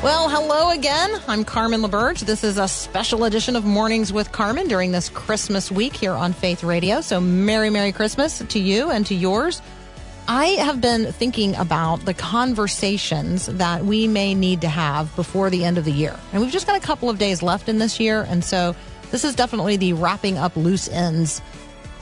Well, hello again. I'm Carmen LaBerge. This is a special edition of Mornings with Carmen during this Christmas week here on Faith Radio. So, Merry, Merry Christmas to you and to yours. I have been thinking about the conversations that we may need to have before the end of the year. And we've just got a couple of days left in this year. And so, this is definitely the wrapping up loose ends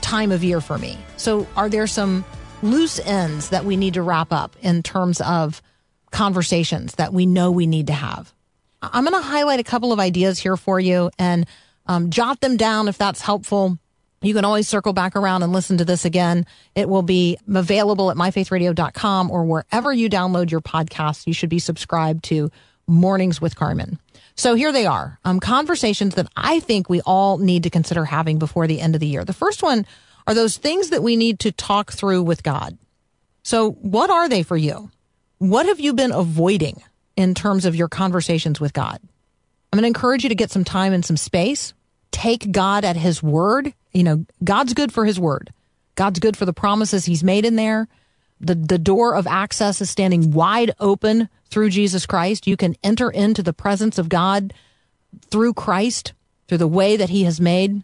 time of year for me. So, are there some loose ends that we need to wrap up in terms of conversations that we know we need to have? I'm going to highlight a couple of ideas here for you and um, jot them down if that's helpful. You can always circle back around and listen to this again. It will be available at myfaithradio.com or wherever you download your podcasts. You should be subscribed to Mornings with Carmen. So here they are um, conversations that I think we all need to consider having before the end of the year. The first one are those things that we need to talk through with God. So, what are they for you? What have you been avoiding in terms of your conversations with God? I'm going to encourage you to get some time and some space. Take God at his word. You know, God's good for his word. God's good for the promises he's made in there. The, the door of access is standing wide open through Jesus Christ. You can enter into the presence of God through Christ, through the way that he has made.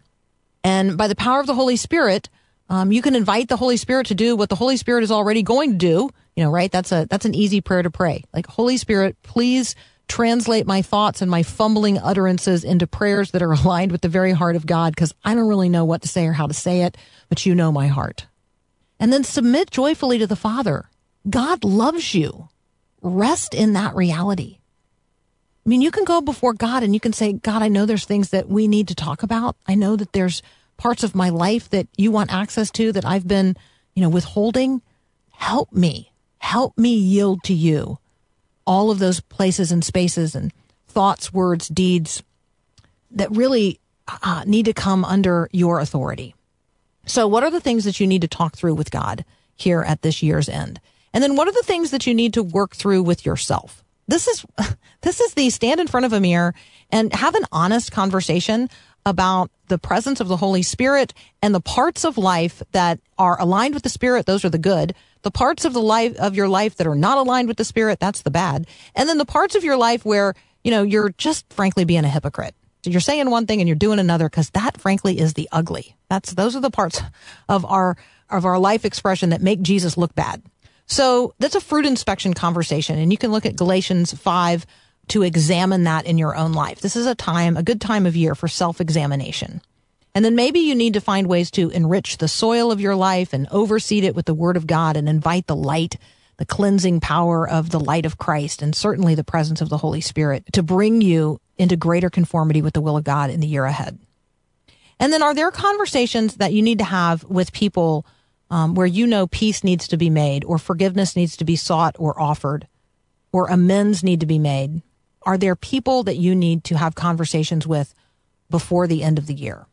And by the power of the Holy Spirit, um, you can invite the Holy Spirit to do what the Holy Spirit is already going to do. You know, right? That's a that's an easy prayer to pray. Like, Holy Spirit, please translate my thoughts and my fumbling utterances into prayers that are aligned with the very heart of God, because I don't really know what to say or how to say it, but you know my heart. And then submit joyfully to the Father. God loves you. Rest in that reality. I mean, you can go before God and you can say, God, I know there's things that we need to talk about. I know that there's parts of my life that you want access to that I've been, you know, withholding. Help me. Help me yield to you all of those places and spaces and thoughts, words, deeds that really uh, need to come under your authority. So, what are the things that you need to talk through with God here at this year's end? And then, what are the things that you need to work through with yourself? This is this is the stand in front of a mirror and have an honest conversation about the presence of the Holy Spirit and the parts of life that are aligned with the Spirit. Those are the good. The parts of the life of your life that are not aligned with the Spirit. That's the bad. And then the parts of your life where, you know, you're just frankly being a hypocrite. So you're saying one thing and you're doing another because that frankly is the ugly. That's, those are the parts of our, of our life expression that make Jesus look bad. So that's a fruit inspection conversation. And you can look at Galatians 5 to examine that in your own life. This is a time, a good time of year for self examination. And then maybe you need to find ways to enrich the soil of your life and overseed it with the word of God and invite the light, the cleansing power of the light of Christ and certainly the presence of the Holy Spirit to bring you into greater conformity with the will of God in the year ahead. And then are there conversations that you need to have with people um, where you know peace needs to be made or forgiveness needs to be sought or offered or amends need to be made? Are there people that you need to have conversations with before the end of the year?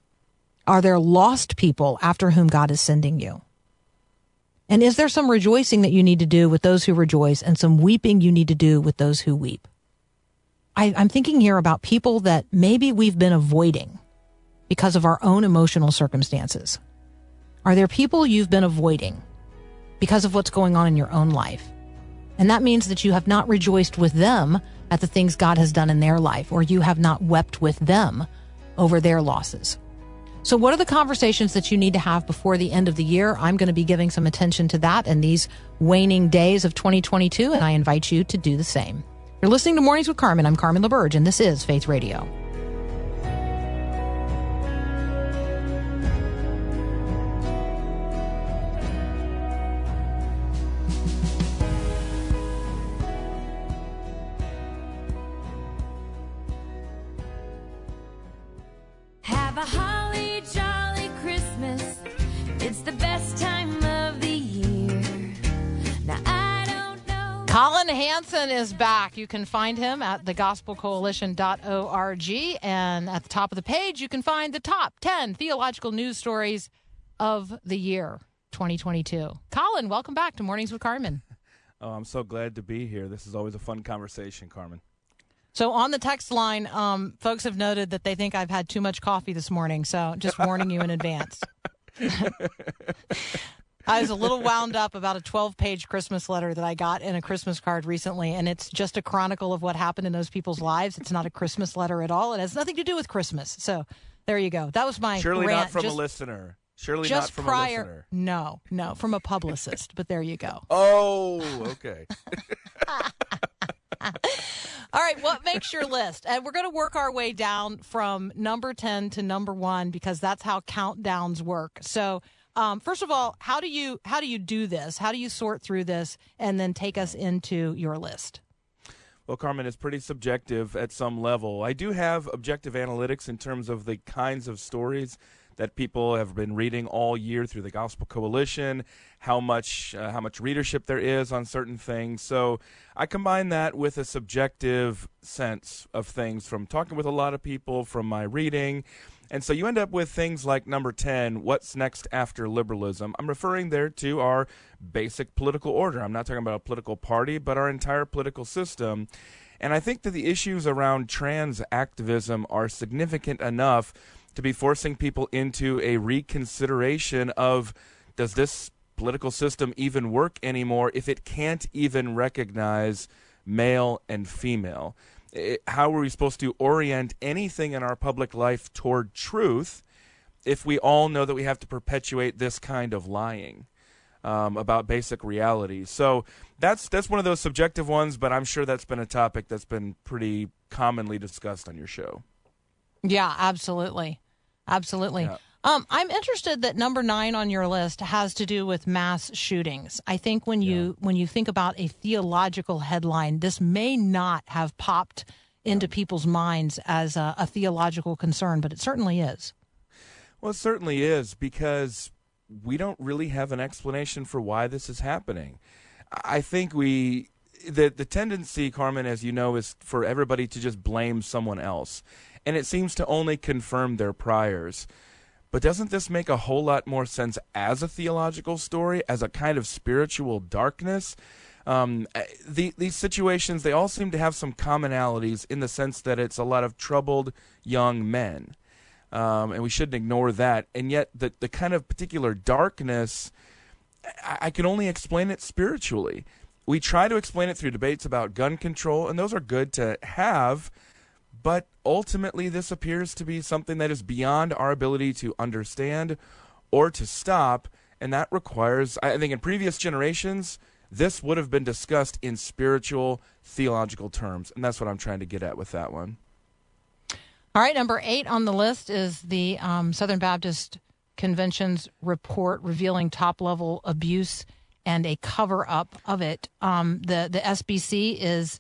Are there lost people after whom God is sending you? And is there some rejoicing that you need to do with those who rejoice and some weeping you need to do with those who weep? I, am thinking here about people that maybe we've been avoiding because of our own emotional circumstances. Are there people you've been avoiding because of what's going on in your own life? And that means that you have not rejoiced with them at the things God has done in their life, or you have not wept with them over their losses. So, what are the conversations that you need to have before the end of the year? I'm going to be giving some attention to that in these waning days of 2022, and I invite you to do the same. You're listening to Mornings with Carmen. I'm Carmen LaBerge, and this is Faith Radio. A holly jolly Christmas. It's the best time of the year. Now I don't know. Collin Hansen is back. You can find him at thegospelcoalition.org. And at the top of the page, you can find the top 10 theological news stories of the year 2022. Collin, welcome back to Mornings with Carmen. Oh, I'm so glad to be here. This is always a fun conversation, Carmen. So on the text line, um, folks have noted that they think I've had too much coffee this morning. So just warning you in advance. I was a little wound up about a 12 page Christmas letter that I got in a Christmas card recently, and it's just a chronicle of what happened in those people's lives. It's not a Christmas letter at all. It has nothing to do with Christmas. So there you go. That was my Surely rant. not from just, a listener. Surely just not from a prior. listener. No, no, from a publicist. but there you go. Oh, okay. All right, what makes your list? And we're going to work our way down from number 10 to number 1 because that's how countdowns work. So, um, first of all, how do you how do you do this? How do you sort through this and then take us into your list? Well, Carmen, it's pretty subjective at some level. I do have objective analytics in terms of the kinds of stories that people have been reading all year through the Gospel Coalition, how much uh, how much readership there is on certain things. So I combine that with a subjective sense of things from talking with a lot of people, from my reading. And so you end up with things like number 10, what's next after liberalism? I'm referring there to our basic political order. I'm not talking about a political party, but our entire political system. And I think that the issues around trans activism are significant enough to be forcing people into a reconsideration of does this political system even work anymore if it can't even recognize male and female? It, how are we supposed to orient anything in our public life toward truth if we all know that we have to perpetuate this kind of lying? Um, about basic reality. So that's that's one of those subjective ones, but I'm sure that's been a topic that's been pretty commonly discussed on your show. Yeah, absolutely. Absolutely. Yeah. Um, I'm interested that number nine on your list has to do with mass shootings. I think when you when you think about a theological headline, this may not have popped into people's minds as a, a theological concern, but it certainly is. Well, it certainly is because we don't really have an explanation for why this is happening. I think we the the tendency, Carmen, as you know, is for everybody to just blame someone else, and it seems to only confirm their priors. But doesn't this make a whole lot more sense as a theological story, as a kind of spiritual darkness? Um, the, these situations, they all seem to have some commonalities in the sense that it's a lot of troubled young men um, and we shouldn't ignore that. And yet, the the kind of particular darkness, I, I can only explain it spiritually. We try to explain it through debates about gun control, and those are good to have. But ultimately, this appears to be something that is beyond our ability to understand or to stop, and that requires, I think, in previous generations, this would have been discussed in spiritual, theological terms, and that's what I'm trying to get at with that one. All right, number eight on the list is the um, Southern Baptist Convention's report revealing top level abuse and a cover up of it. Um, the the SBC is.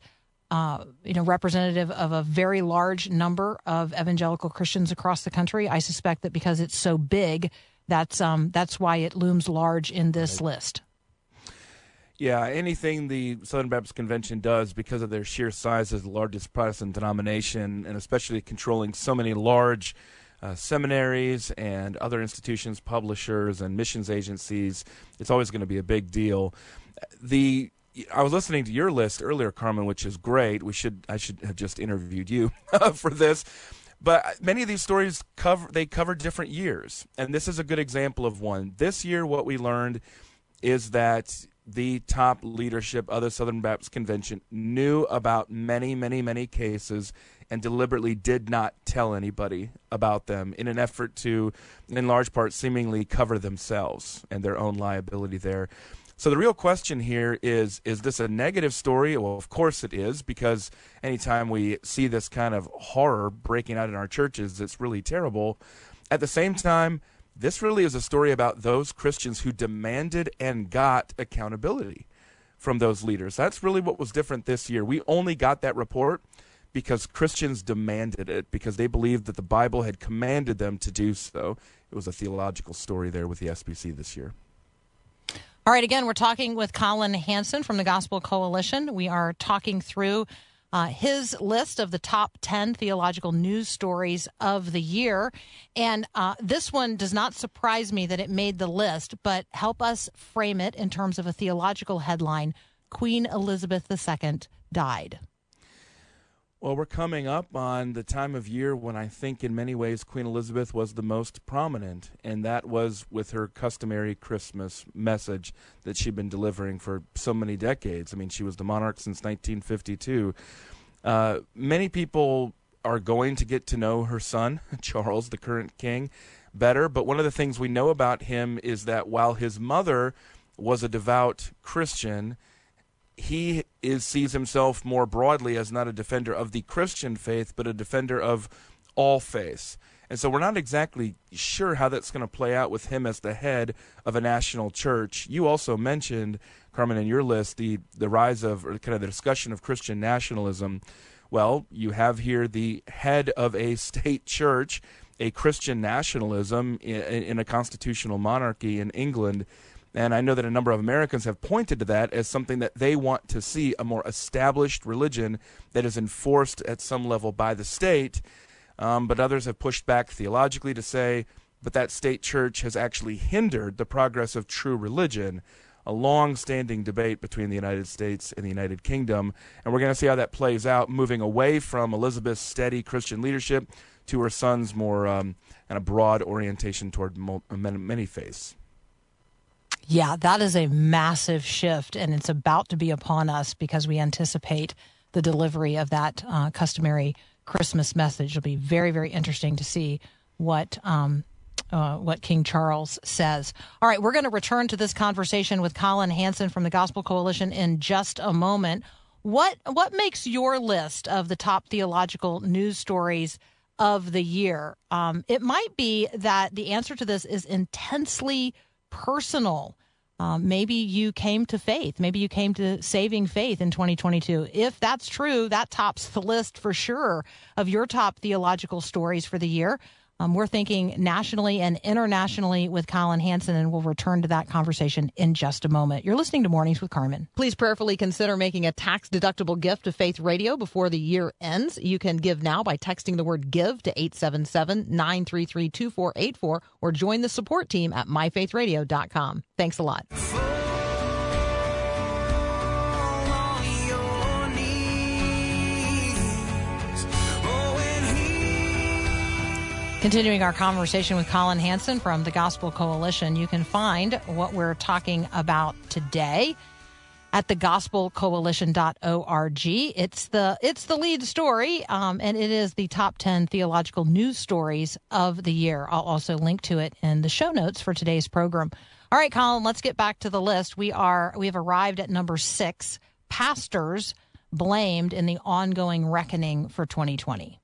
Uh, you know, representative of a very large number of evangelical Christians across the country. I suspect that because it's so big, that's um, that's why it looms large in this list. Yeah, anything the Southern Baptist Convention does because of their sheer size as the largest Protestant denomination, and especially controlling so many large uh, seminaries and other institutions, publishers, and missions agencies, it's always going to be a big deal. The I was listening to your list earlier, Carmen, which is great. We should I should have just interviewed you for this. But many of these stories cover they cover different years, and this is a good example of one. This year, what we learned is that the top leadership of the Southern Baptist Convention knew about many, many, many cases and deliberately did not tell anybody about them in an effort to, in large part, seemingly cover themselves and their own liability there. So the real question here is is this a negative story? Well, of course it is because anytime we see this kind of horror breaking out in our churches, it's really terrible. At the same time, this really is a story about those Christians who demanded and got accountability from those leaders. That's really what was different this year. We only got that report because Christians demanded it, because they believed that the Bible had commanded them to do so. It was a theological story there with the SBC this year. All right, again, we're talking with Collin Hansen from the Gospel Coalition. We are talking through uh, his list of the top 10 theological news stories of the year. And uh, this one does not surprise me that it made the list, but help us frame it in terms of a theological headline Queen Elizabeth II died. Well, we're coming up on the time of year when I think, in many ways, Queen Elizabeth was the most prominent, and that was with her customary Christmas message that she'd been delivering for so many decades. I mean, she was the monarch since 1952. Uh, many people are going to get to know her son, Charles, the current king, better, but one of the things we know about him is that while his mother was a devout Christian, he is sees himself more broadly as not a defender of the Christian faith, but a defender of all faiths. And so we're not exactly sure how that's going to play out with him as the head of a national church. You also mentioned, Carmen, in your list, the, the rise of, or kind of the discussion of Christian nationalism. Well, you have here the head of a state church, a Christian nationalism in, in a constitutional monarchy in England and I know that a number of Americans have pointed to that as something that they want to see a more established religion that is enforced at some level by the state. Um, but others have pushed back theologically to say, but that state church has actually hindered the progress of true religion. A long standing debate between the United States and the United Kingdom. And we're going to see how that plays out, moving away from Elizabeth's steady Christian leadership to her son's more um, of broad orientation toward many faiths. Yeah, that is a massive shift, and it's about to be upon us because we anticipate the delivery of that uh, customary Christmas message. It'll be very, very interesting to see what um, uh, what King Charles says. All right, we're going to return to this conversation with Collin Hansen from the Gospel Coalition in just a moment. What what makes your list of the top theological news stories of the year? Um, it might be that the answer to this is intensely personal. Um, maybe you came to faith. Maybe you came to saving faith in 2022. If that's true, that tops the list for sure of your top theological stories for the year. Um, we're thinking nationally and internationally with Collin Hansen, and we'll return to that conversation in just a moment. You're listening to Mornings with Carmen. Please prayerfully consider making a tax deductible gift to Faith Radio before the year ends. You can give now by texting the word give to 877 933 2484 or join the support team at myfaithradio.com. Thanks a lot. Continuing our conversation with Collin Hansen from the Gospel Coalition, you can find what we're talking about today at thegospelcoalition.org. It's the it's the lead story, um, and it is the top ten theological news stories of the year. I'll also link to it in the show notes for today's program. All right, Collin, let's get back to the list. We are we have arrived at number six: pastors blamed in the ongoing reckoning for 2020.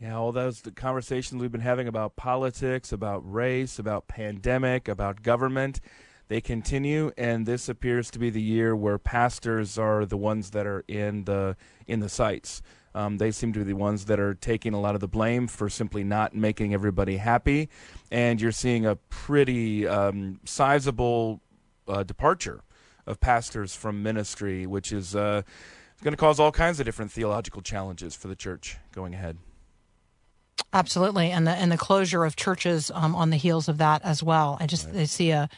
Yeah, all those the conversations we've been having about politics, about race, about pandemic, about government, they continue, and this appears to be the year where pastors are the ones that are in the in the sights. Um, they seem to be the ones that are taking a lot of the blame for simply not making everybody happy, and you're seeing a pretty um, sizable uh, departure of pastors from ministry, which is uh, going to cause all kinds of different theological challenges for the church going ahead. Absolutely, and the and the closure of churches um, on the heels of that as well. I just right. I see a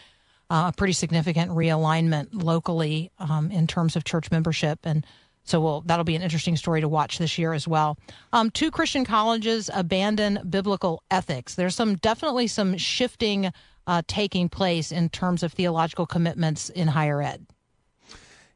a pretty significant realignment locally um, in terms of church membership, and so we'll, that'll be an interesting story to watch this year as well. Um, two Christian colleges abandon biblical ethics. There's some definitely some shifting uh, taking place in terms of theological commitments in higher ed.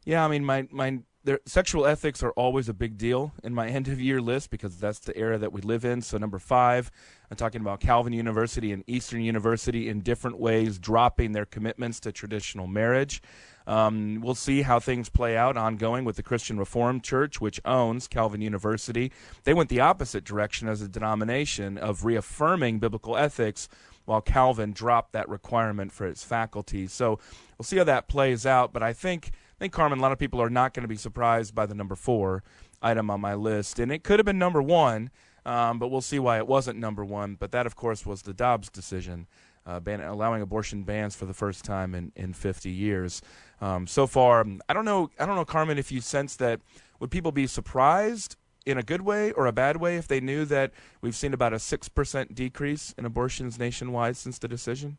Yeah, I mean, my my there, sexual ethics are always a big deal in my end of year list because that's the era that we live in. So, number five, I'm talking about Calvin University and Eastern University in different ways dropping their commitments to traditional marriage. Um, we'll see how things play out ongoing with the Christian Reformed Church, which owns Calvin University. They went the opposite direction as a denomination of reaffirming biblical ethics, while Calvin dropped that requirement for its faculty. So, we'll see how that plays out. But I think I think, Carmen, a lot of people are not going to be surprised by the number four. item on my list, and it could have been number one, um, but we'll see why it wasn't number one. But that, of course, was the Dobbs decision, uh, ban- allowing abortion bans for the first time in, in 50 years. Um, so far, I don't know. I don't know, Carmen, if you sense that would people be surprised in a good way or a bad way if they knew that we've seen about a six percent decrease in abortions nationwide since the decision?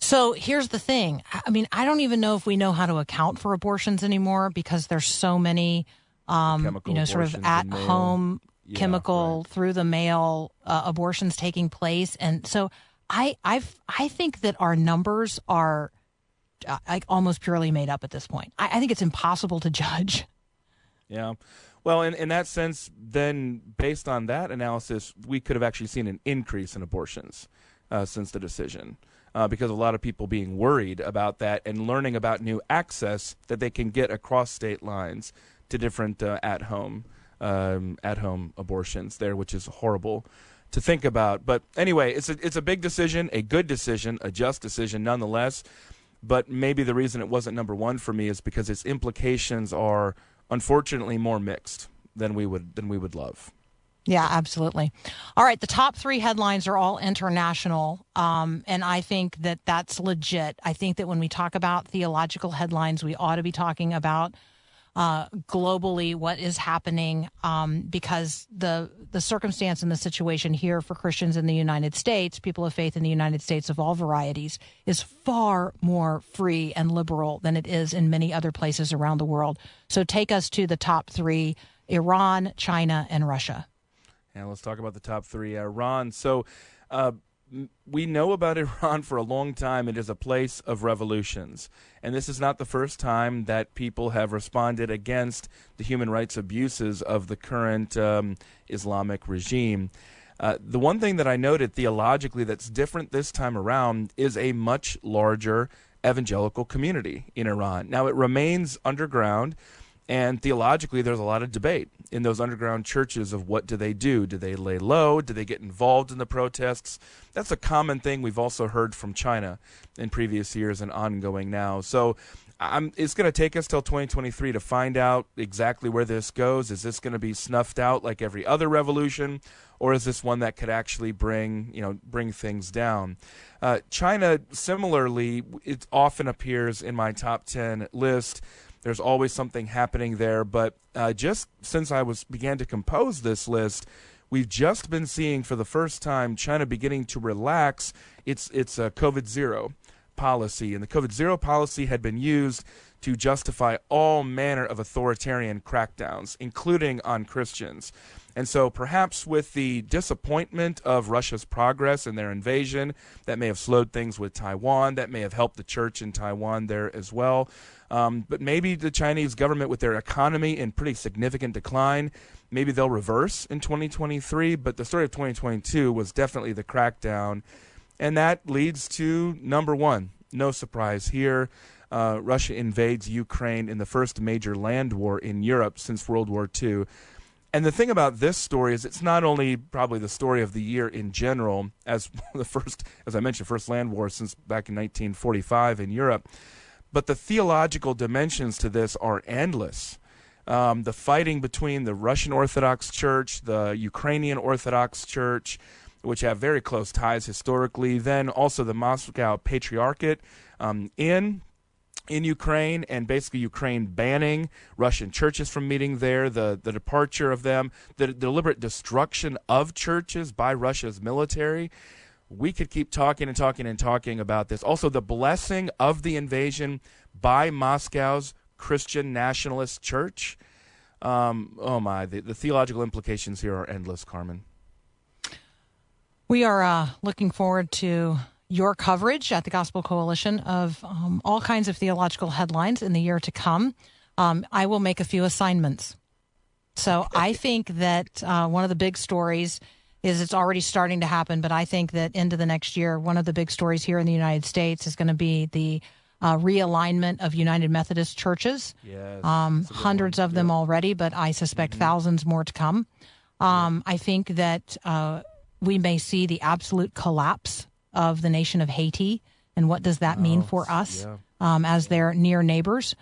So here's the thing. I mean, I don't even know if we know how to account for abortions anymore because there's so many, um, you know, sort of at home Yeah, chemical right. through the mail uh, abortions taking place, and so I I I think that our numbers are uh, like almost purely made up at this point. I, I think it's impossible to judge. Yeah. Well, in, in that sense, then based on that analysis, we could have actually seen an increase in abortions uh, since the decision. Uh, because a lot of people being worried about that and learning about new access that they can get across state lines to different uh, at-home um, at-home abortions there, which is horrible to think about. But anyway, it's a it's a big decision, a good decision, a just decision nonetheless. But maybe the reason it wasn't number one for me is because its implications are unfortunately more mixed than we would than we would love. Yeah, absolutely. All right, the top three headlines are all international, um, and I think that that's legit. I think that when we talk about theological headlines, we ought to be talking about uh, globally what is happening um, because the the circumstance and the situation here for Christians in the United States, people of faith in the United States of all varieties, is far more free and liberal than it is in many other places around the world. So take us to the top three: Iran, China, and Russia. And let's talk about the top three. Iran. So uh, we know about Iran for a long time. It is a place of revolutions. And this is not the first time that people have responded against the human rights abuses of the current um, Islamic regime. Uh, the one thing that I noted theologically that's different this time around is a much larger evangelical community in Iran. Now, it remains underground. And theologically, there's a lot of debate in those underground churches of what do they do? Do they lay low? Do they get involved in the protests? That's a common thing we've also heard from China in previous years and ongoing now. So I'm, it's going to take us till 2023 to find out exactly where this goes. Is this going to be snuffed out like every other revolution, or is this one that could actually bring you know bring things down? Uh, China, similarly, it often appears in my top 10 list. There's always something happening there, but uh, just since I was began to compose this list, we've just been seeing for the first time China beginning to relax its its uh, COVID zero policy, and the COVID zero policy had been used to justify all manner of authoritarian crackdowns, including on Christians. And so, perhaps with the disappointment of Russia's progress in their invasion, that may have slowed things with Taiwan, that may have helped the church in Taiwan there as well. Um, but maybe the Chinese government, with their economy in pretty significant decline, maybe they'll reverse in 2023. But the story of 2022 was definitely the crackdown. And that leads to number one. No surprise here. Uh, Russia invades Ukraine in the first major land war in Europe since World War II. And the thing about this story is it's not only probably the story of the year in general, as the first, as I mentioned, first land war since back in 1945 in Europe, but the theological dimensions to this are endless. Um, the fighting between the Russian Orthodox Church, the Ukrainian Orthodox Church, which have very close ties historically, then also the Moscow Patriarchate um, in in Ukraine and basically Ukraine banning Russian churches from meeting there, the, the departure of them, the deliberate destruction of churches by Russia's military. We could keep talking and talking and talking about this. Also, the blessing of the invasion by Moscow's Christian nationalist church. Um, oh my, the, the theological implications here are endless, Carmen. We are uh, looking forward to your coverage at the Gospel Coalition of um, all kinds of theological headlines in the year to come. Um, I will make a few assignments. So I think that uh, one of the big stories is it's already starting to happen, but I think that into the next year, one of the big stories here in the United States is going to be the uh, realignment of United Methodist churches. Yes. Um, that's a good hundreds one. of them already, but I suspect thousands more to come. Um, I think that uh, we may see the absolute collapse of the nation of Haiti, and what does that mean Oh, for us yeah. um, as their near neighbors?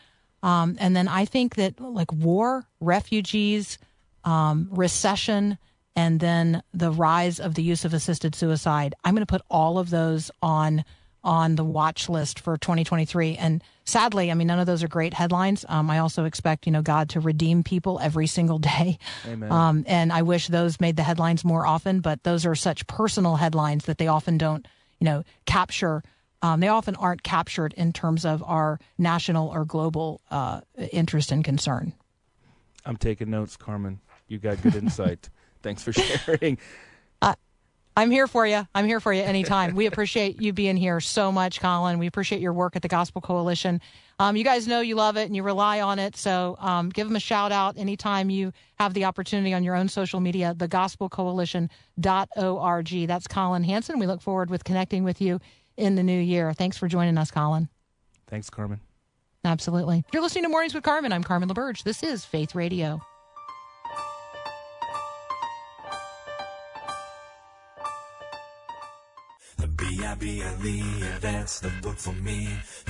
Um, and then I think that like war, refugees, um, recession, and then the rise of the use of assisted suicide. I'm going to put all of those on on the watch list for 2023. And sadly, I mean, none of those are great headlines. Um, I also expect, you know, God to redeem people every single day. Amen. Um, and I wish those made the headlines more often, but those are such personal headlines that they often don't, you know, capture. Um, they often aren't captured in terms of our national or global uh, interest and concern. I'm taking notes, Carmen. You got good insight. Thanks for sharing. I'm here for you. I'm here for you anytime. we appreciate you being here so much, Collin. We appreciate your work at the Gospel Coalition. Um, you guys know you love it and you rely on it. So um, give them a shout out anytime you have the opportunity on your own social media, thegospelcoalition.org. That's Collin Hansen. We look forward with connecting with you in the new year. Thanks for joining us, Collin. Thanks, Carmen. Absolutely. You're listening to Mornings with Carmen. I'm Carmen LaBerge. This is Faith Radio.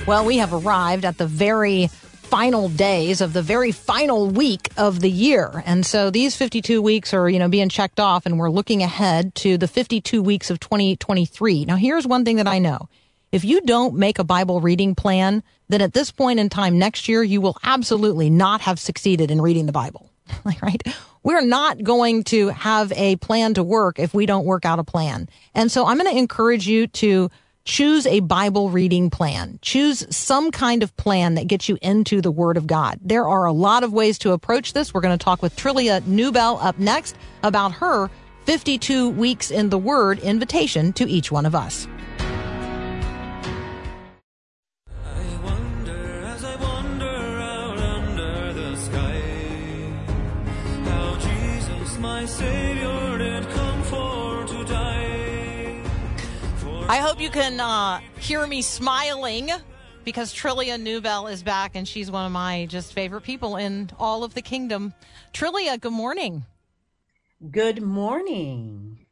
Well, we have arrived at the very final days of the very final week of the year. And so these 52 weeks are, you know, being checked off and we're looking ahead to the 52 weeks of 2023. Now, here's one thing that I know. If you don't make a Bible reading plan, then at this point in time next year, you will absolutely not have succeeded in reading the Bible. Like, right? We're not going to have a plan to work if we don't work out a plan. And so I'm going to encourage you to choose a Bible reading plan. Choose some kind of plan that gets you into the Word of God. There are a lot of ways to approach this. We're going to talk with Trillia Newbell up next about her 52 weeks in the Word invitation to each one of us. You can uh, hear me smiling because Trillia Newbell is back and she's one of my just favorite people in all of the kingdom. Trillia, good morning. Good morning.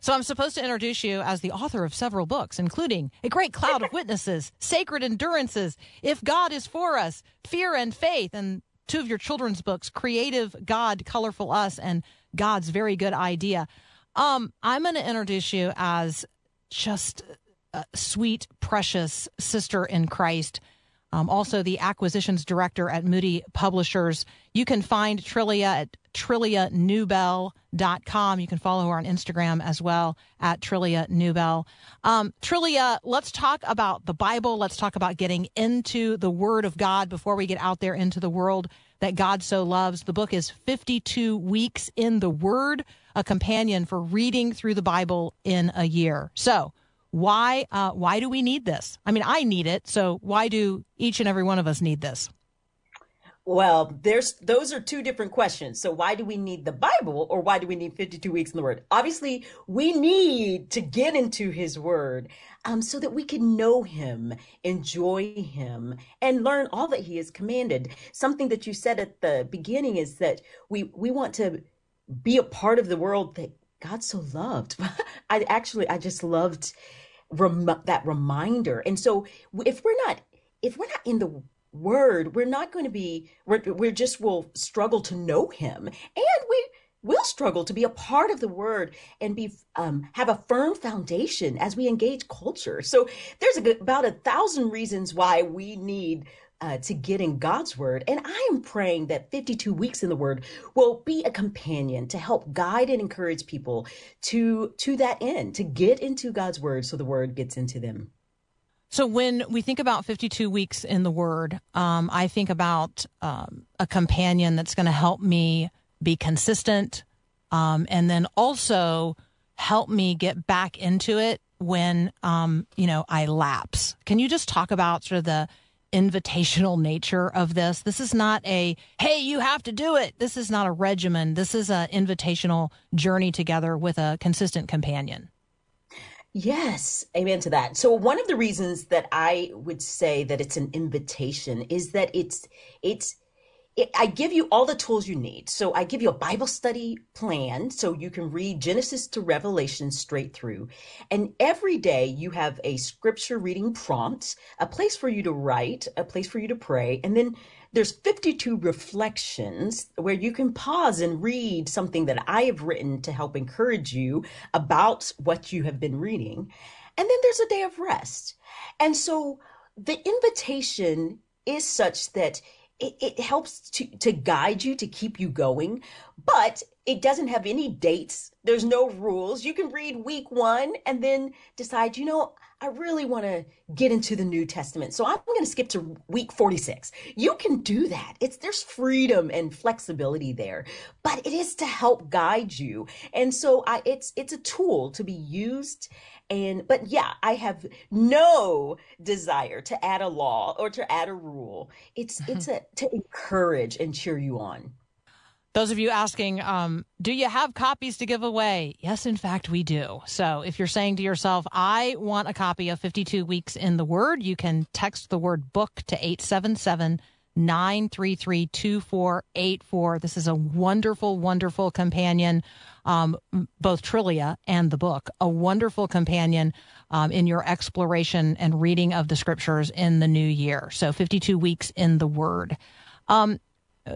So I'm supposed to introduce you as the author of several books, including A Great Cloud of Witnesses, Sacred Endurances, If God is For Us, Fear and Faith, and two of your children's books, Creative God, Colorful Us, and God's Very Good Idea. Um, I'm going to introduce you as just a sweet, precious sister in Christ. Um, also, the acquisitions director at Moody Publishers. You can find Trillia at trillianewbell.com. You can follow her on Instagram as well at Trillia Newbell. Um, Trillia, let's talk about the Bible. Let's talk about getting into the Word of God before we get out there into the world that God so loves. The book is 52 Weeks in the Word, a companion for reading through the Bible in a year. So, why uh, why do we need this? I mean, I need it. So why do each and every one of us need this? Well, there's those are two different questions. So why do we need the Bible or why do we need 52 weeks in the word? Obviously, we need to get into his word um, so that we can know him, enjoy him, and learn all that he has commanded. Something that you said at the beginning is that we we want to be a part of the world that God so loved. I actually I just loved rem- that reminder. And so if we're not if we're not in the word, we're not going to be we're, we're just will struggle to know him and we will struggle to be a part of the word and be um, have a firm foundation as we engage culture. So there's a about a thousand reasons why we need uh, to get in God's word. And I am praying that 52 weeks in the word will be a companion to help guide and encourage people to, to that end, to get into God's word so the word gets into them. So when we think about 52 weeks in the Word, um, I think about um, a companion that's going to help me be consistent, um, and then also help me get back into it when um, you know I lapse. Can you just talk about sort of the invitational nature of this? This is not a hey, you have to do it. This is not a regimen. This is an invitational journey together with a consistent companion. Yes, amen to that. So one of the reasons that I would say that it's an invitation is that it's it's I give you all the tools you need. So I give you a Bible study plan so you can read Genesis to Revelation straight through. And every day you have a scripture reading prompt, a place for you to write, a place for you to pray, and then there's 52 reflections where you can pause and read something that I have written to help encourage you about what you have been reading. And then there's a day of rest. And so the invitation is such that it, it helps to, to guide you, to keep you going, but it doesn't have any dates. There's no rules. You can read week one and then decide, you know, I really want to get into the New Testament. So I'm going to skip to week 46. You can do that. It's there's freedom and flexibility there, but it is to help guide you. And so I it's it's a tool to be used and but yeah, I have no desire to add a law or to add a rule. It's it's a to encourage and cheer you on. Those of you asking, um, do you have copies to give away? Yes, in fact, we do. So if you're saying to yourself, I want a copy of 52 Weeks in the Word, you can text the word book to 877 933 2484. This is a wonderful, wonderful companion, um, both Trillia and the book, a wonderful companion um, in your exploration and reading of the scriptures in the new year. So 52 Weeks in the Word. Um,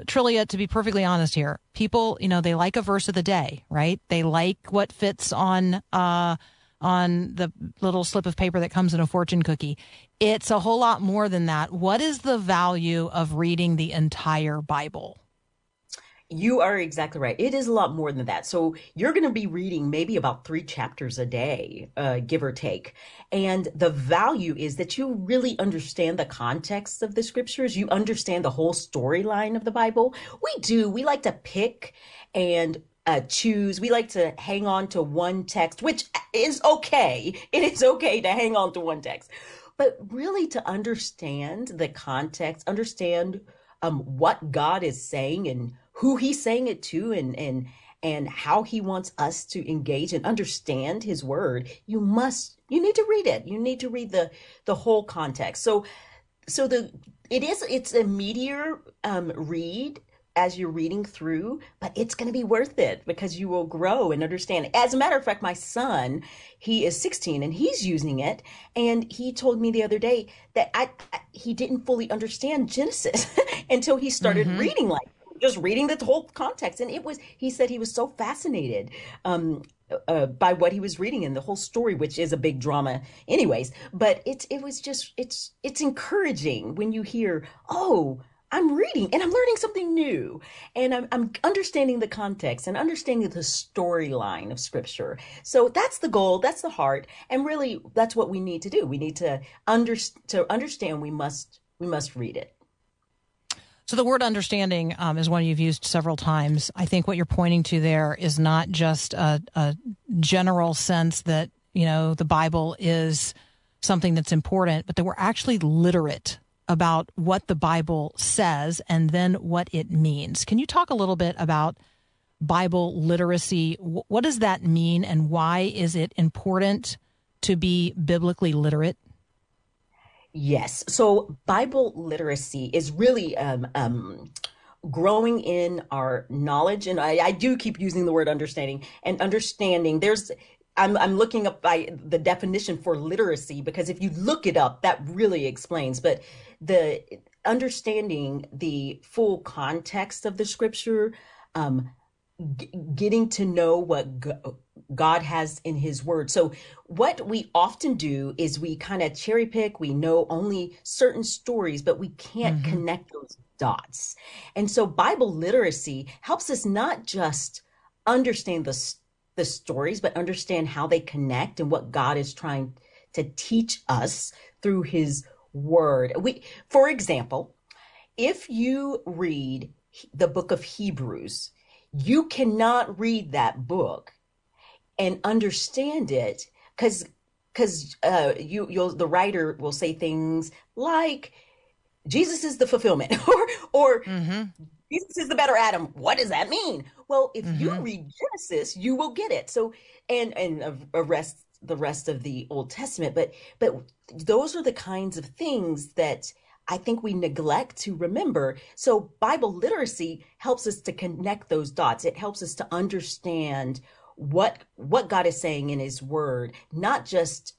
Trillia, to be perfectly honest here, people, you know, they like a verse of the day, right? They like what fits on uh, on the little slip of paper that comes in a fortune cookie. It's a whole lot more than that. What is the value of reading the entire Bible? You are exactly right. It is a lot more than that. So you're going to be reading maybe about three chapters a day, uh, give or take. And the value is that you really understand the context of the scriptures. You understand the whole storyline of the Bible. We do. We like to pick and uh, choose. We like to hang on to one text, which is okay. It is okay to hang on to one text. But really to understand the context, understand um, what God is saying and who he's saying it to and and and how he wants us to engage and understand his word you must you need to read it you need to read the the whole context so so the it is it's a meteor um read as you're reading through but it's going to be worth it because you will grow and understand. As a matter of fact my son he is 16 and he's using it and he told me the other day that i, I he didn't fully understand genesis until he started reading like just reading the whole context and it was he said he was so fascinated um uh, by what he was reading and the whole story which is a big drama anyways. But it's it was just it's it's encouraging when you hear oh I'm reading and I'm learning something new and I'm, I'm understanding the context and understanding the storyline of scripture. So that's the goal. That's the heart. And really that's what we need to do. We need to under, to understand we must, we must read it. So the word understanding um, is one you've used several times. I think what you're pointing to there is not just a, a general sense that you know the Bible is something that's important, but that we're actually literate about what the Bible says and then what it means. Can you talk a little bit about Bible literacy? What does that mean, and why is it important to be biblically literate? Yes. So Bible literacy is really um, um, growing in our knowledge, and I, I do keep using the word understanding and understanding. There's I'm, I'm looking up by the definition for literacy because if you look it up, that really explains. But the understanding the full context of the scripture, um, g- getting to know what G- God has in His Word. So, what we often do is we kind of cherry pick. We know only certain stories, but we can't connect those dots. And so, Bible literacy helps us not just understand the s- the stories, but understand how they connect and what God is trying to teach us through His Word. We, for example, if you read the book of Hebrews, you cannot read that book and understand it because because uh, you you'll the writer will say things like Jesus is the fulfillment or or Jesus is the better Adam. What does that mean? Well, if you read Genesis, you will get it. So and and uh, uh, rest the rest of the Old Testament, but but those are the kinds of things that I think we neglect to remember. So Bible literacy helps us to connect those dots. It helps us to understand what what God is saying in his word, not just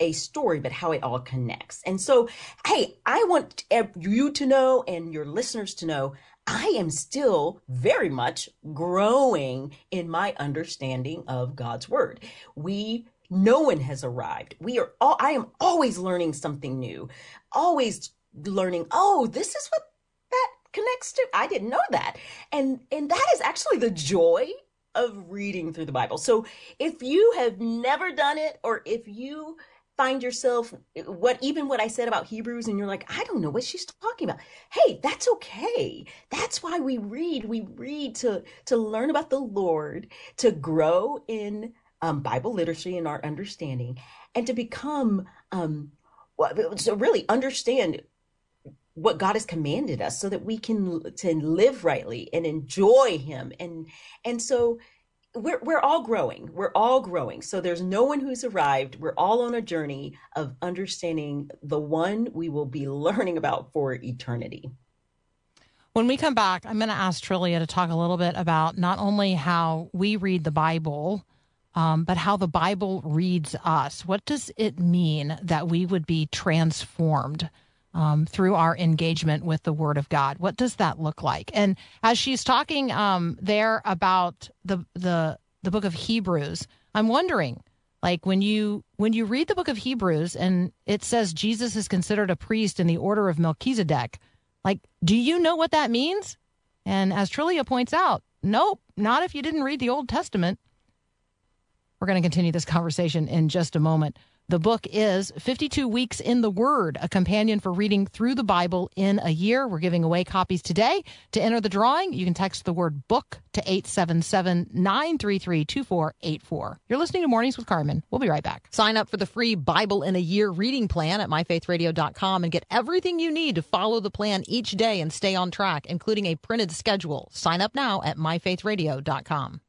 a story, but how it all connects. And so, hey, I want you to know and your listeners to know I am still very much growing in my understanding of God's word. We no one has arrived. We are all I am always learning something new. Always learning, oh, this is what that connects to. I didn't know that. And and that is actually the joy of reading through the Bible. So if you have never done it or if you find yourself what even what I said about Hebrews and you're like, I don't know what she's talking about. Hey, that's okay. That's why we read. We read to to learn about the Lord, to grow in um, Bible literacy and our understanding, and to become um, to really understand what God has commanded us so that we can to live rightly and enjoy him and and so we're we're all growing. We're all growing. So there's no one who's arrived. We're all on a journey of understanding the one we will be learning about for eternity. When we come back, I'm going to ask Trillia to talk a little bit about not only how we read the Bible, um, but how the Bible reads us. What does it mean that we would be transformed um, through our engagement with the Word of God? What does that look like? And as she's talking um, there about the the the book of Hebrews, I'm wondering, like when you when you read the book of Hebrews and it says Jesus is considered a priest in the order of Melchizedek, like, do you know what that means? And as Trillia points out, nope, not if you didn't read the Old Testament. We're going to continue this conversation in just a moment. The book is 52 Weeks in the Word, a companion for reading through the Bible in a year. We're giving away copies today. To enter the drawing, you can text the word book to 877 933 2484. You're listening to Mornings with Carmen. We'll be right back. Sign up for the free Bible in a Year reading plan at myfaithradio.com and get everything you need to follow the plan each day and stay on track, including a printed schedule. Sign up now at myfaithradio.com.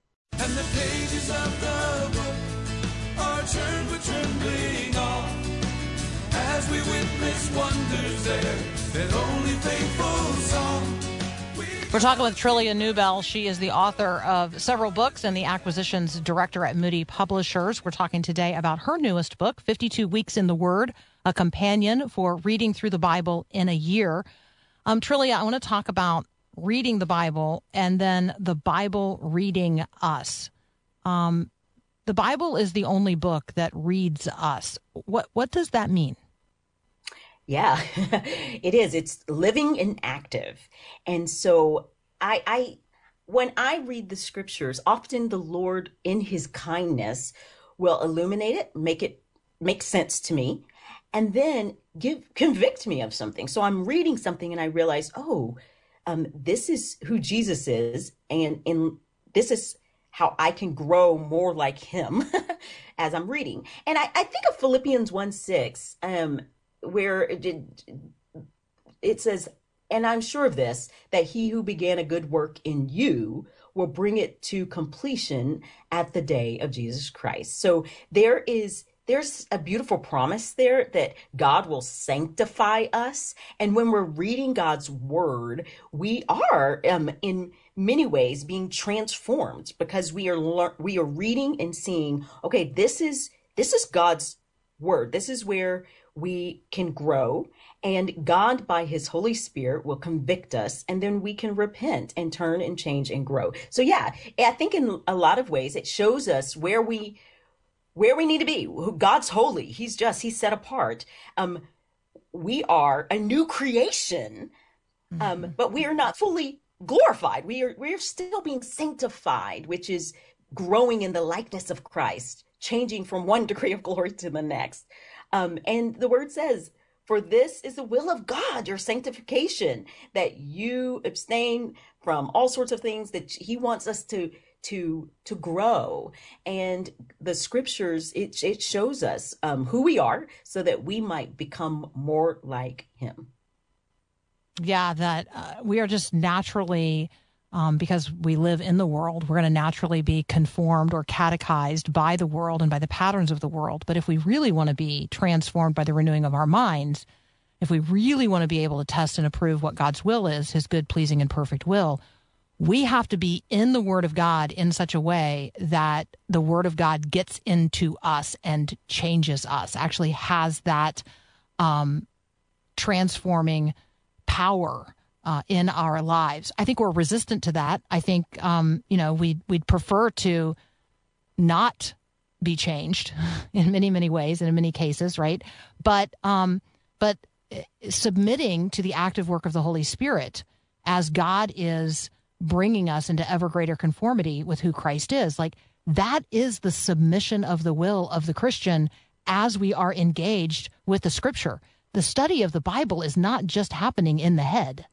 We're talking with Trillia Newbell. She is the author of several books and the acquisitions director at Moody Publishers. We're talking today about her newest book, 52 Weeks in the Word, a companion for reading through the Bible in a year. Um, Trillia, I want to talk about reading the Bible and then the Bible reading us. Um, the Bible is the only book that reads us. What what does that mean? Yeah, it is. It's living and active. And so I I when I read the scriptures, often the Lord in his kindness will illuminate it, make it make sense to me, and then give convict me of something. So I'm reading something and I realize, "Oh, um this is who Jesus is and in this is how I can grow more like him as I'm reading. And I, I think of Philippians 1 6, um, where it, did- it says, And I'm sure of this, that he who began a good work in you will bring it to completion at the day of Jesus Christ. So there is there's a beautiful promise there that God will sanctify us. And when we're reading God's word, we are um, in many ways being transformed because we are lear- we are reading and seeing, okay, this is this is God's word. This is where we can grow and God by his Holy Spirit will convict us and then we can repent and turn and change and grow. So yeah, I think in a lot of ways it shows us where we where we need to be. God's holy. He's just, he's set apart. Um, we are a new creation, um, but we are not fully glorified. We are, we are still being sanctified, which is growing in the likeness of Christ, changing from one degree of glory to the next. Um, and the word says, for this is the will of God, your sanctification, that you abstain from all sorts of things that he wants us to to to grow. And the scriptures it, it shows us um, who we are so that we might become more like him. Yeah, that uh, we are just naturally, um, because we live in the world, we're going to naturally be conformed or catechized by the world and by the patterns of the world. But if we really want to be transformed by the renewing of our minds, if we really want to be able to test and approve what God's will is, his good, pleasing, and perfect will, we have to be in the Word of God in such a way that the Word of God gets into us and changes us, actually has that um, transforming power uh, in our lives. I think we're resistant to that. I think, um, you know, we'd, we'd prefer to not be changed in many, many ways and in many cases, right? But, um, but uh, submitting to the active work of the Holy Spirit as God is bringing us into ever greater conformity with who Christ is. Like that is the submission of the will of the Christian as we are engaged with the scripture. The study of the Bible is not just happening in the head.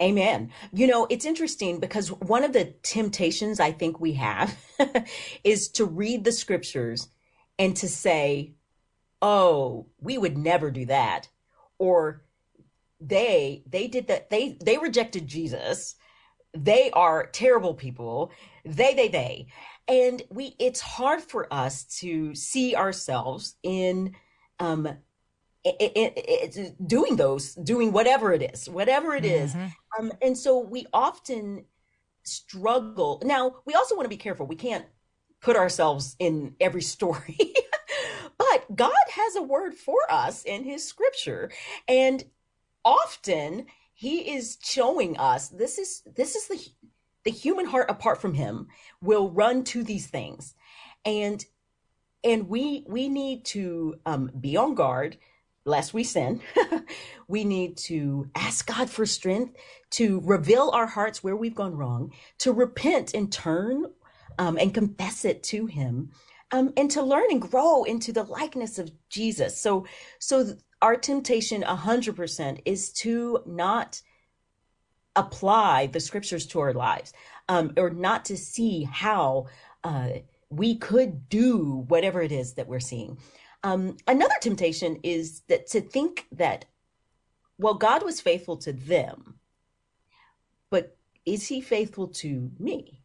Amen. You know, it's interesting because one of the temptations I think we have is to read the scriptures and to say, oh, we would never do that. Or they, they did that. They, they rejected Jesus. They are terrible people. They, they, they. And we, it's hard for us to see ourselves in, um, it, it, doing those, doing whatever it is, whatever it is. Um, and so we often struggle. Now, we also want to be careful. We can't put ourselves in every story. but God has a word for us in his scripture. And often he is showing us this is this is the the human heart apart from him will run to these things. And and we we need to um, be on guard lest we sin. we need to ask God for strength to reveal our hearts where we've gone wrong, to repent and turn um, and confess it to Him, um, and to learn and grow into the likeness of Jesus. So, so our temptation, a hundred percent, is to not apply the scriptures to our lives, um, or not to see how uh, we could do whatever it is that we're seeing. Um, another temptation is that to think that, well, God was faithful to them, but is he faithful to me?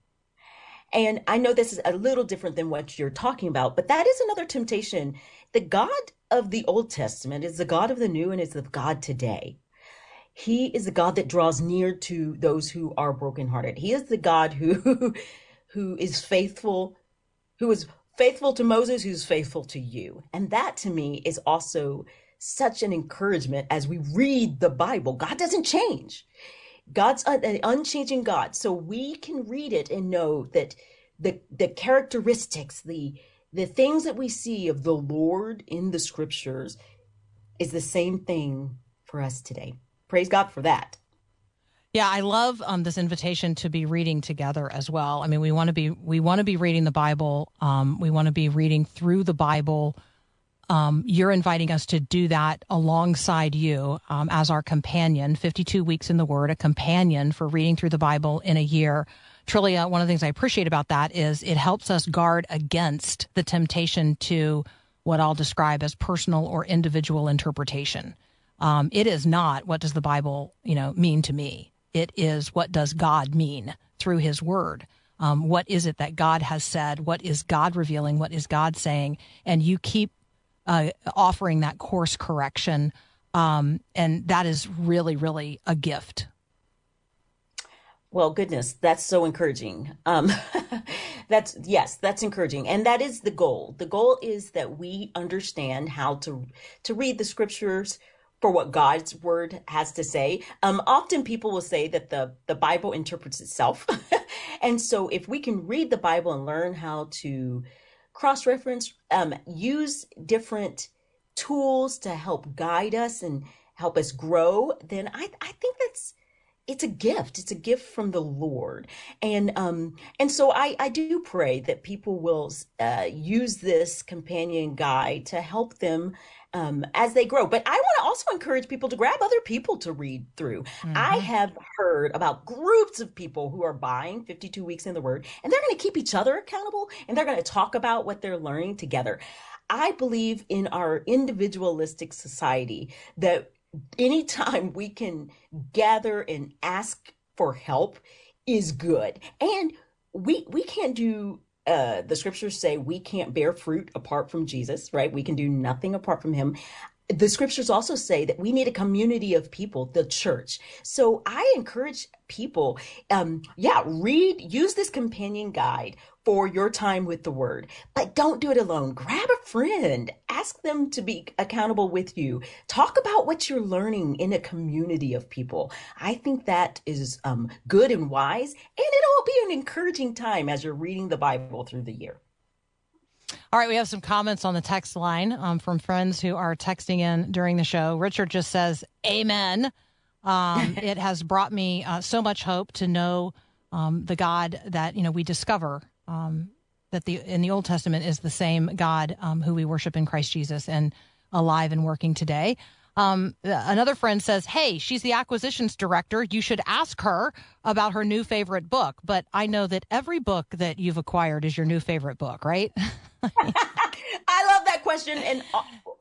And I know this is a little different than what you're talking about, but that is another temptation. The God of the Old Testament is the God of the New and is the God today. He is the God that draws near to those who are brokenhearted. He is the God who, who is faithful, who is faithful to Moses, who's faithful to you. And that to me is also such an encouragement as we read the Bible. God doesn't change. God's an unchanging God. So we can read it and know that the the characteristics, the the things that we see of the Lord in the scriptures is the same thing for us today. Praise God for that. Yeah, I love um, this invitation to be reading together as well. I mean, we want to be we want to be reading the Bible. Um, we want to be reading through the Bible. Um, you're inviting us to do that alongside you um, as our companion. 52 weeks in the Word, a companion for reading through the Bible in a year. Trillia, one of the things I appreciate about that is it helps us guard against the temptation to what I'll describe as personal or individual interpretation. Um, it is not what does the Bible, you know, mean to me. It is what does God mean through His Word. Um, what is it that God has said? What is God revealing? What is God saying? And you keep uh, offering that course correction, um, and that is really, really a gift. Well, goodness, that's so encouraging. Um, that's yes, that's encouraging, and that is the goal. The goal is that we understand how to to read the scriptures for what God's word has to say. Um, often people will say that the the Bible interprets itself, and so if we can read the Bible and learn how to cross reference, um, use different tools to help guide us and help us grow, then I I think that's it's a gift. It's a gift from the lord. And um and so i i do pray that people will uh use this companion guide to help them um as they grow. But i want to also encourage people to grab other people to read through. I have heard about groups of people who are buying 52 weeks in the word and they're going to keep each other accountable and they're going to talk about what they're learning together. I believe in our individualistic society that anytime we can gather and ask for help is good. And we we can't do uh the scriptures say we can't bear fruit apart from jesus right we can do nothing apart from him the scriptures also say that we need a community of people, the church. So I encourage people, um, yeah, read, use this companion guide for your time with the word, but don't do it alone. Grab a friend, ask them to be accountable with you. Talk about what you're learning in a community of people. I think that is um, good and wise, and it'll be an encouraging time as you're reading the Bible through the year. All right, we have some comments on the text line um, from friends who are texting in during the show. Richard just says, Amen. Um, it has brought me uh, so much hope to know um, the God that you know we discover um, that the in the Old Testament is the same God um, who we worship in Christ Jesus and alive and working today. Um, another friend says, "Hey, she's the acquisitions director. You should ask her about her new favorite book." But I know that every book that you've acquired is your new favorite book, right? I love that question, and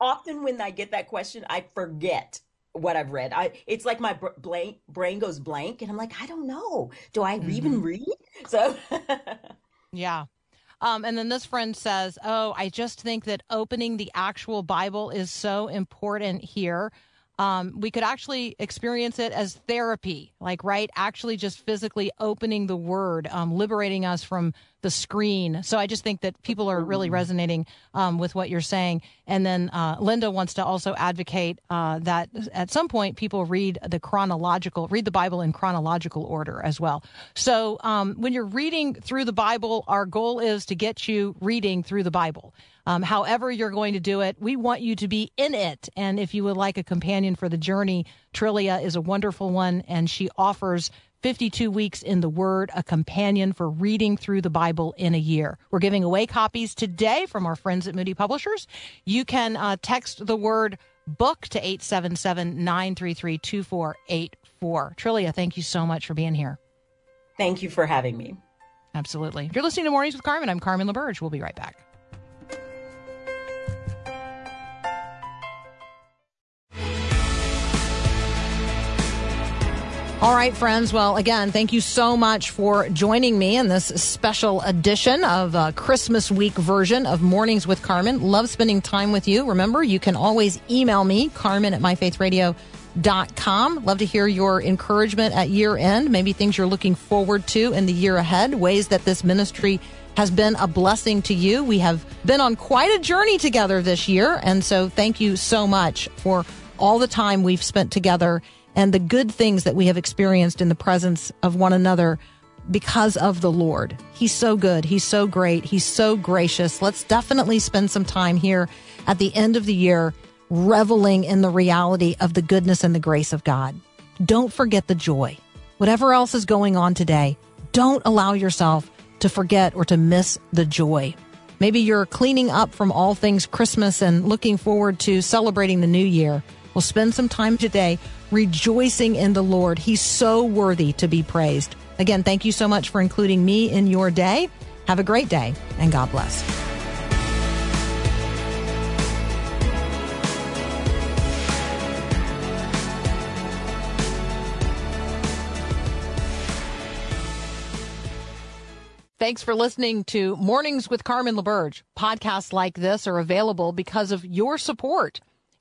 often when I get that question, I forget what I've read. I it's like my br- blank brain goes blank, and I'm like, I don't know. Do I even read? So Yeah. Um, and then this friend says, Oh, I just think that opening the actual Bible is so important here. Um, we could actually experience it as therapy, like, right? Actually, just physically opening the word, um, liberating us from the screen. So I just think that people are really resonating um, with what you're saying. And then uh, Linda wants to also advocate uh, that at some point people read the chronological, read the Bible in chronological order as well. So um, when you're reading through the Bible, our goal is to get you reading through the Bible. Um, however, you're going to do it, we want you to be in it. And if you would like a companion for the journey, Trillia is a wonderful one, and she offers 52 weeks in the Word, a companion for reading through the Bible in a year. We're giving away copies today from our friends at Moody Publishers. You can uh, text the word book to 877 933 2484. Trillia, thank you so much for being here. thank you for having me. Absolutely. You're listening to Mornings with Carmen. I'm Carmen LaBerge. We'll be right back. All right, friends. Well, again, thank you so much for joining me in this special edition of uh, Christmas week version of Mornings with Carmen. Love spending time with you. Remember, you can always email me, carmen at myfaithradio.com. Love to hear your encouragement at year end, maybe things you're looking forward to in the year ahead, ways that this ministry has been a blessing to you. We have been on quite a journey together this year. And so thank you so much for all the time we've spent together and the good things that we have experienced in the presence of one another because of the Lord. He's so good. He's so great. He's so gracious. Let's definitely spend some time here at the end of the year reveling in the reality of the goodness and the grace of God. Don't forget the joy. Whatever else is going on today, don't allow yourself to forget or to miss the joy. Maybe you're cleaning up from all things Christmas and looking forward to celebrating the new year. We'll spend some time today rejoicing in the Lord. He's so worthy to be praised. Again, thank you so much for including me in your day. Have a great day and God bless. Thanks for listening to Mornings with Carmen LaBerge. Podcasts like this are available because of your support.